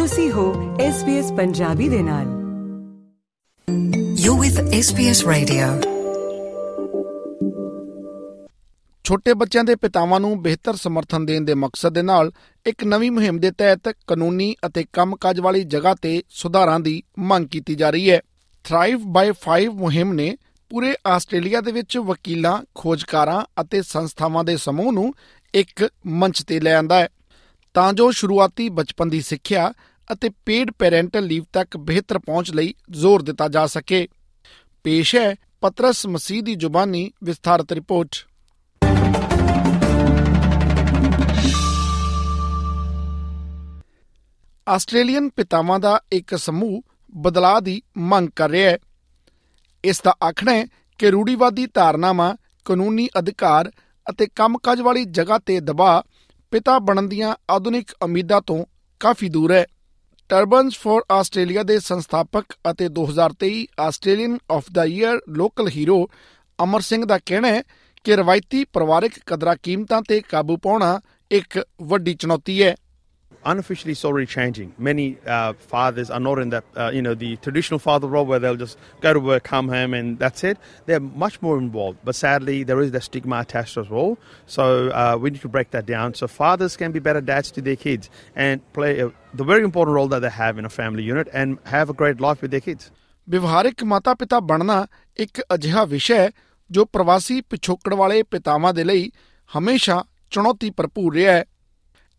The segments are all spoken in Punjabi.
ਤੁਸੀਂ ਹੋ SBS ਪੰਜਾਬੀ ਦੇ ਨਾਲ। You're with SBS Radio. ਛੋਟੇ ਬੱਚਿਆਂ ਦੇ ਪਿਤਾਵਾਂ ਨੂੰ ਬਿਹਤਰ ਸਮਰਥਨ ਦੇਣ ਦੇ ਮਕਸਦ ਦੇ ਨਾਲ ਇੱਕ ਨਵੀਂ ਮੁਹਿੰਮ ਦੇ ਤਹਿਤ ਕਾਨੂੰਨੀ ਅਤੇ ਕੰਮਕਾਜ ਵਾਲੀ ਜਗ੍ਹਾ ਤੇ ਸੁਧਾਰਾਂ ਦੀ ਮੰਗ ਕੀਤੀ ਜਾ ਰਹੀ ਹੈ। ਥ੍ਰਾਈਵ ਬਾਈ 5 ਮੁਹਿੰਮ ਨੇ ਪੂਰੇ ਆਸਟ੍ਰੇਲੀਆ ਦੇ ਵਿੱਚ ਵਕੀਲਾਂ ਖੋਜਕਾਰਾਂ ਅਤੇ ਸੰਸਥਾਵਾਂ ਦੇ ਸਮੂਹ ਨੂੰ ਇੱਕ ਮੰਚ ਤੇ ਲੈ ਆਂਦਾ ਹੈ। ਤਾਂ ਜੋ ਸ਼ੁਰੂਆਤੀ ਬਚਪਨ ਦੀ ਸਿੱਖਿਆ ਅਤੇ ਪੇਡ ਪੈਰੈਂਟਲ ਲੀਵ ਤੱਕ ਬਿਹਤਰ ਪਹੁੰਚ ਲਈ ਜ਼ੋਰ ਦਿੱਤਾ ਜਾ ਸਕੇ। ਪੇਸ਼ ਹੈ ਪਤਰਸ ਮਸੀਹ ਦੀ ਜ਼ੁਬਾਨੀ ਵਿਸਥਾਰਤ ਰਿਪੋਰਟ। ਆਸਟ੍ਰੇਲੀਅਨ ਪਿਤਾਵਾਂ ਦਾ ਇੱਕ ਸਮੂਹ ਬਦਲਾਅ ਦੀ ਮੰਗ ਕਰ ਰਿਹਾ ਹੈ। ਇਸ ਦਾ ਆਖਣਾ ਹੈ ਕਿ ਰੂੜੀਵਾਦੀ ਧਾਰਨਾਵਾਂ, ਕਾਨੂੰਨੀ ਅਧਿਕਾਰ ਅਤੇ ਕੰਮਕਾਜ ਵਾਲੀ ਜਗ੍ਹਾ ਤੇ ਦਬਾਅ ਪਿਤਾ ਬਣਨ ਦੀਆਂ ਆਧੁਨਿਕ ਉਮੀਦਾਂ ਤੋਂ ਕਾਫੀ ਦੂਰ ਹੈ। ਟਰਬਨਸ ਫॉर ਆਸਟ੍ਰੇਲੀਆ ਦੇ ਸੰਸਥਾਪਕ ਅਤੇ 2023 Australian of the year local hero Amar Singh ਦਾ ਕਹਿਣਾ ਹੈ ਕਿ ਰਵਾਇਤੀ ਪਰਿਵਾਰਕ ਕਦਰਾਂ ਕੀਮਤਾਂ ਤੇ ਕਾਬੂ ਪਾਉਣਾ ਇੱਕ ਵੱਡੀ ਚੁਣੌਤੀ ਹੈ। unofficially it's already changing. Many uh, fathers are not in that, uh, you know, the traditional father role where they'll just go to work, come home, and that's it. They're much more involved. But sadly, there is that stigma attached as well. So uh, we need to break that down. So fathers can be better dads to their kids and play a, the very important role that they have in a family unit and have a great life with their kids. ਵਿਵਹਾਰਿਕ ਮਾਤਾ-ਪਿਤਾ ਬਣਨਾ ਇੱਕ ਅਜਿਹਾ ਵਿਸ਼ਾ ਹੈ ਜੋ ਪ੍ਰਵਾਸੀ ਪਿਛੋਕੜ ਵਾਲੇ ਪਿਤਾਵਾਂ ਦੇ ਲਈ ਹਮੇਸ਼ਾ ਚੁਣੌਤੀ ਭਰਪੂਰ ਰਿਹਾ ਹੈ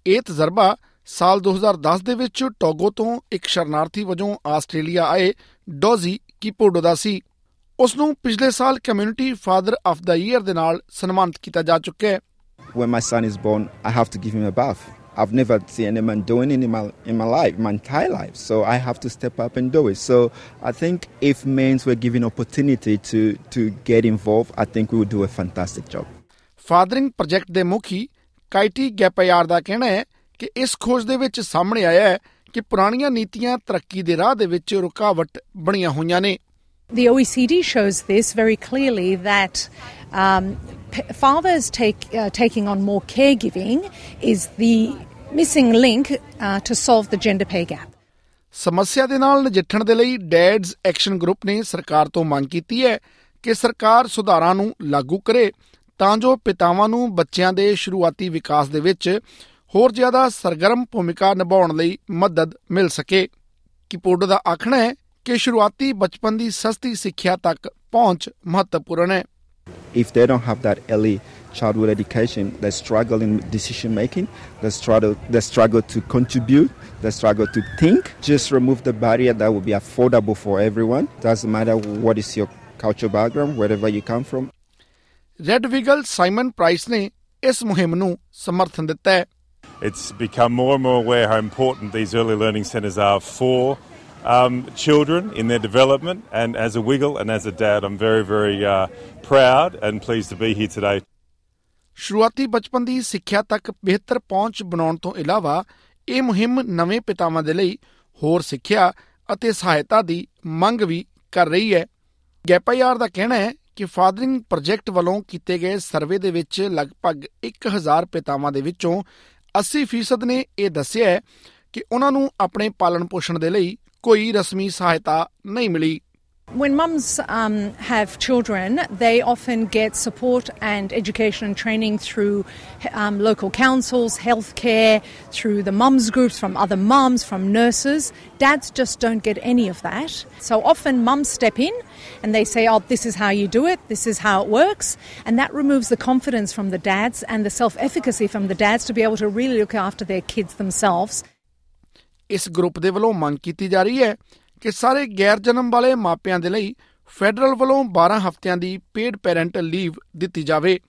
ਇਹ ਤਜਰਬਾ ਸਾਲ 2010 ਦੇ ਵਿੱਚ ਟੋਗੋ ਤੋਂ ਇੱਕ ਸ਼ਰਨਾਰਥੀ ਵਜੋਂ ਆਸਟ੍ਰੇਲੀਆ ਆਏ ਡੋਜ਼ੀ ਕੀਪੋਡੋ ਦਾ ਸੀ ਉਸ ਨੂੰ ਪਿਛਲੇ ਸਾਲ community father of the year ਦੇ ਨਾਲ ਸਨਮਾਨਿਤ ਕੀਤਾ ਜਾ ਚੁੱਕਾ ਹੈ when my son is born, I have to give him a bath. I've never seen any man doing it in my, in my life, my entire life. So I have to step up and do it. So I think if men were given opportunity to, to get involved, I think we would do a fantastic job. Fathering project ਦੇ ਮੁਖੀ ਕਾਈਟੀ ਗੈਪਯਾਰ ਦਾ ਕਹਿਣਾ ਹੈ ਕਿ ਇਸ ਖੋਜ ਦੇ ਵਿੱਚ ਸਾਹਮਣੇ ਆਇਆ ਹੈ ਕਿ ਪੁਰਾਣੀਆਂ ਨੀਤੀਆਂ ਤਰੱਕੀ ਦੇ ਰਾਹ ਦੇ ਵਿੱਚ ਰੁਕਾਵਟ ਬਣੀਆਂ ਹੋਈਆਂ ਨੇ The OECD shows this very clearly that um, fathers take, uh, taking on more caregiving is the missing link uh, to solve the gender pay gap. ਸਮੱਸਿਆ ਦੇ ਨਾਲ ਨਜਿੱਠਣ ਦੇ ਲਈ ਡੈਡਸ ਐਕਸ਼ਨ ਗਰੁੱਪ ਨੇ ਸਰਕਾਰ ਤੋਂ ਮੰਗ ਕੀਤੀ ਹੈ ਕਿ ਸਰਕਾਰ ਸੁਧਾਰਾਂ ਨੂੰ ਲਾਗੂ ਕਰੇ ਤਾਂ ਜੋ ਪਿਤਾਵਾਂ ਨੂੰ ਬੱਚਿਆਂ ਦੇ ਸ਼ੁਰੂਆਤੀ ਵਿਕਾਸ ਦੇ ਵਿੱਚ ਹੋਰ ਜ਼ਿਆਦਾ ਸਰਗਰਮ ਭੂਮਿਕਾ ਨਿਭਾਉਣ ਲਈ ਮਦਦ ਮਿਲ ਸਕੇ ਕਿਪੋਡੋ ਦਾ ਆਖਣਾ ਹੈ ਕਿ ਸ਼ੁਰੂਆਤੀ ਬਚਪਨ ਦੀ ਸਸਤੀ ਸਿੱਖਿਆ ਤੱਕ ਪਹੁੰਚ ਮਹੱਤਵਪੂਰਨ ਹੈ If they don't have that early childhood education, they struggle in decision making, they struggle, they struggle to contribute, they struggle to think. Just remove the barrier that will be affordable for everyone. Doesn't matter what is your cultural background, wherever you come from. Red Wiggle Simon Price ਨੇ ਇਸ ਮੁਹਿੰਮ ਨੂੰ ਸਮਰਥਨ ਦਿੱਤਾ ਹੈ It's become more and more aware how important these early learning centres are for um, children in their development. And as a Wiggle and as a dad, I'm very, very uh, proud and pleased to be here today. ਸ਼ੁਰੂਆਤੀ ਬਚਪਨ ਦੀ ਸਿੱਖਿਆ ਤੱਕ ਬਿਹਤਰ ਪਹੁੰਚ ਬਣਾਉਣ ਤੋਂ ਇਲਾਵਾ ਇਹ ਮੁਹਿੰਮ ਨਵੇਂ ਪਿਤਾਵਾਂ ਦੇ ਲਈ ਹੋਰ ਸਿੱਖਿਆ ਅਤੇ ਸਹਾਇਤਾ ਦੀ ਮੰਗ ਵੀ ਕਰ ਰਹੀ ਹੈ ਗੈਪਾਯਾਰ ਦਾ ਕਹਿਣਾ ਹੈ ਕਿ ਫਾਦਰਿੰਗ ਪ੍ਰੋਜੈਕਟ ਵੱਲੋਂ ਕੀਤੇ ਗਏ ਸਰਵੇ ਦੇ ਵਿੱਚ ਲਗਭਗ 1000 ਪਿਤਾਵਾਂ ਦੇ ਵਿੱਚੋਂ 80% ਨੇ ਇਹ ਦੱਸਿਆ ਹੈ ਕਿ ਉਹਨਾਂ ਨੂੰ ਆਪਣੇ ਪਾਲਣ ਪੋਸ਼ਣ ਦੇ ਲਈ ਕੋਈ ਰਸਮੀ ਸਹਾਇਤਾ ਨਹੀਂ ਮਿਲੀ। When mums um, have children, they often get support and education and training through um, local councils, healthcare, through the mums groups from other mums, from nurses. Dads just don't get any of that. So often mums step in and they say, oh, this is how you do it, this is how it works. And that removes the confidence from the dads and the self efficacy from the dads to be able to really look after their kids themselves. ਇਸ ਗਰੁੱਪ ਦੇ ਵੱਲੋਂ ਮੰਗ ਕੀਤੀ ਜਾ ਰਹੀ ਹੈ ਕਿ ਸਾਰੇ ਗੈਰ ਜਨਮ ਵਾਲੇ ਮਾਪਿਆਂ ਦੇ ਲਈ ਫੈਡਰਲ ਵੱਲੋਂ 12 ਹਫ਼ਤਿਆਂ ਦੀ ਪੇਡ ਪੈਰੈਂਟਲ ਲੀਵ ਦਿੱਤੀ ਜਾਵੇ।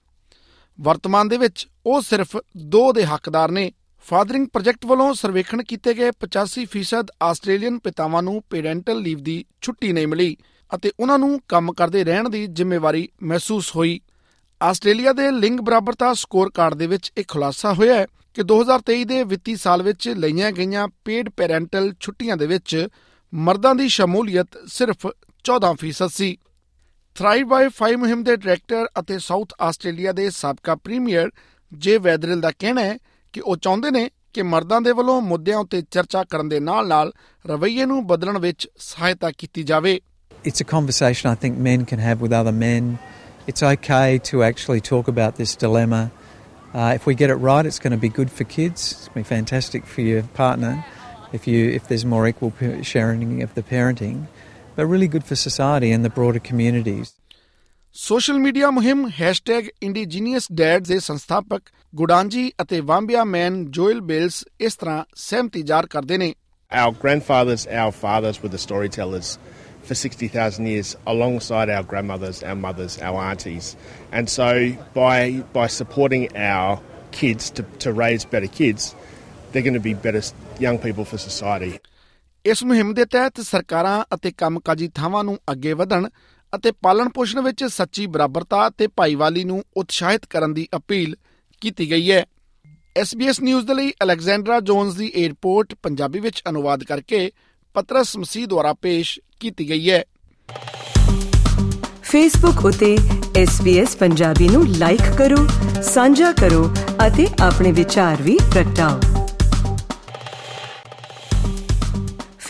ਵਰਤਮਾਨ ਦੇ ਵਿੱਚ ਉਹ ਸਿਰਫ 2 ਦੇ ਹੱਕਦਾਰ ਨੇ। ਫਾਦਰਿੰਗ ਪ੍ਰੋਜੈਕਟ ਵੱਲੋਂ ਸਰਵੇਖਣ ਕੀਤੇ ਗਏ 85% ਆਸਟ੍ਰੇਲੀਅਨ ਪਿਤਾਵਾਂ ਨੂੰ ਪੈਰੈਂਟਲ ਲੀਵ ਦੀ ਛੁੱਟੀ ਨਹੀਂ ਮਿਲੀ ਅਤੇ ਉਹਨਾਂ ਨੂੰ ਕੰਮ ਕਰਦੇ ਰਹਿਣ ਦੀ ਜ਼ਿੰਮੇਵਾਰੀ ਮਹਿਸੂਸ ਹੋਈ। ਆਸਟ੍ਰੇਲੀਆ ਦੇ ਲਿੰਗ ਬਰਾਬਰਤਾ ਸਕੋਰ ਕਾਰਡ ਦੇ ਵਿੱਚ ਇੱਕ ਖੁਲਾਸਾ ਹੋਇਆ ਹੈ ਕਿ 2023 ਦੇ ਵਿੱਤੀ ਸਾਲ ਵਿੱਚ ਲਈਆਂ ਗਈਆਂ ਪੇਡ ਪੈਰੈਂਟਲ ਛੁੱਟੀਆਂ ਦੇ ਵਿੱਚ ਮਰਦਾਂ ਦੀ ਸ਼ਮੂਲੀਅਤ ਸਿਰਫ 14% ਸੀ ਥ੍ਰਾਈਵ ਬਾਈ 5 ਮੁਹਿੰਮ ਦੇ ਡਾਇਰੈਕਟਰ ਅਤੇ ਸਾਊਥ ਆਸਟ੍ਰੇਲੀਆ ਦੇ ਸਾਬਕਾ ਪ੍ਰੀਮੀਅਰ ਜੇ ਵੈਦਰਿਲ ਦਾ ਕਹਿਣਾ ਹੈ ਕਿ ਉਹ ਚਾਹੁੰਦੇ ਨੇ ਕਿ ਮਰਦਾਂ ਦੇ ਵੱਲੋਂ ਮੁੱਦਿਆਂ ਉੱਤੇ ਚਰਚਾ ਕਰਨ ਦੇ ਨਾਲ-ਨਾਲ ਰਵੱਈਏ ਨੂੰ ਬਦਲਣ ਵਿੱਚ ਸਹਾਇਤਾ ਕੀਤੀ ਜਾਵੇ it's a conversation I think men can have with other men. It's okay to actually talk about this dilemma. Uh, if we get it right, it's going to be good for kids. It's going to be fantastic for your partner if you if there's more equal pa- sharing of the parenting, but really good for society and the broader communities. Social media ਮੁਹਿੰਮ #ਇੰਡੀਜੀਨੀਅਸ ਦੇ ਸੰਸਥਾਪਕ ਗੁਡਾਂਜੀ ਅਤੇ ਵਾਂਬਿਆ ਮੈਨ ਜੋਇਲ ਬੇਲਸ ਇਸ ਤਰ੍ਹਾਂ ਸਹਿਮਤੀ ਜ਼ਾਹਰ ਕਰਦੇ ਨੇ Our grandfathers, our fathers were the storytellers for 60,000 years alongside our grandmothers, our mothers, our aunties. And so by, by supporting our kids to, to raise better kids, they're going to be better young people for society. ਇਸ ਮੁਹਿੰਮ ਦੇ ਤਹਿਤ ਸਰਕਾਰਾਂ ਅਤੇ ਕੰਮਕਾਜੀ ਥਾਵਾਂ ਨੂੰ ਅੱਗੇ ਵਧਣ ਅਤੇ ਪਾਲਣ ਪੋਸ਼ਣ ਵਿੱਚ ਸੱਚੀ ਬਰਾਬਰਤਾ ਤੇ ਭਾਈਵਾਲੀ ਨੂੰ ਉਤਸ਼ਾਹਿਤ ਕਰਨ ਦੀ ਅਪੀਲ ਕੀਤੀ ਗਈ ਹੈ। SBS ਨਿਊਜ਼ ਦੇ ਲਈ ਅਲੈਗਜ਼ੈਂਡਰਾ ਜੋਨਸ ਦੀ ਇਹ ਰਿਪੋਰਟ ਪੰਜਾਬੀ ਵਿੱਚ ਅਨੁਵਾਦ ਕਰਕੇ ਪਤਰਸ ਮਸੀਹ ਦੁਆਰਾ ਪੇਸ਼ ਕੀਤੀ ਗਈ ਹੈ। ਫੇਸਬੁੱਕ ਉਤੇ SBS ਪੰਜਾਬੀ ਨੂੰ ਲਾਈਕ ਕਰੋ ਸਾਂਝਾ ਕਰੋ ਅਤੇ ਆਪਣੇ ਵਿਚਾਰ ਵੀ ਪ੍ਰਗਟਾਓ।